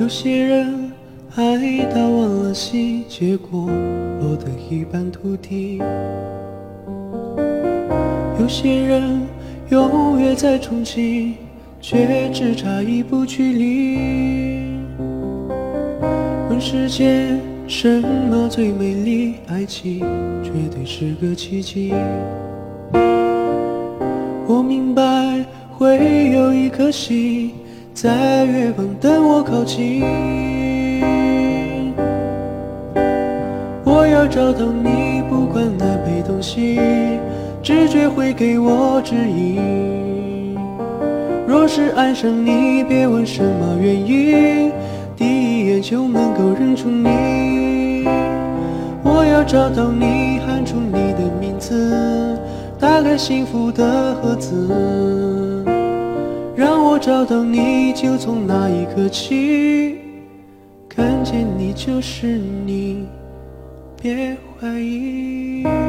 有些人爱到忘了形，结果落得一败涂地。有些人永远在憧憬，却只差一步距离。问世间什么最美丽？爱情绝对是个奇迹。我明白会有一颗心在远方等我靠近。我要找到你，不管南北东西，直觉会给我指引。若是爱上你，别问什么原因，第一眼就能够认出你。我要找到你，喊出你的名字。打开幸福的盒子，找到你，就从那一刻起，看见你就是你，别怀疑。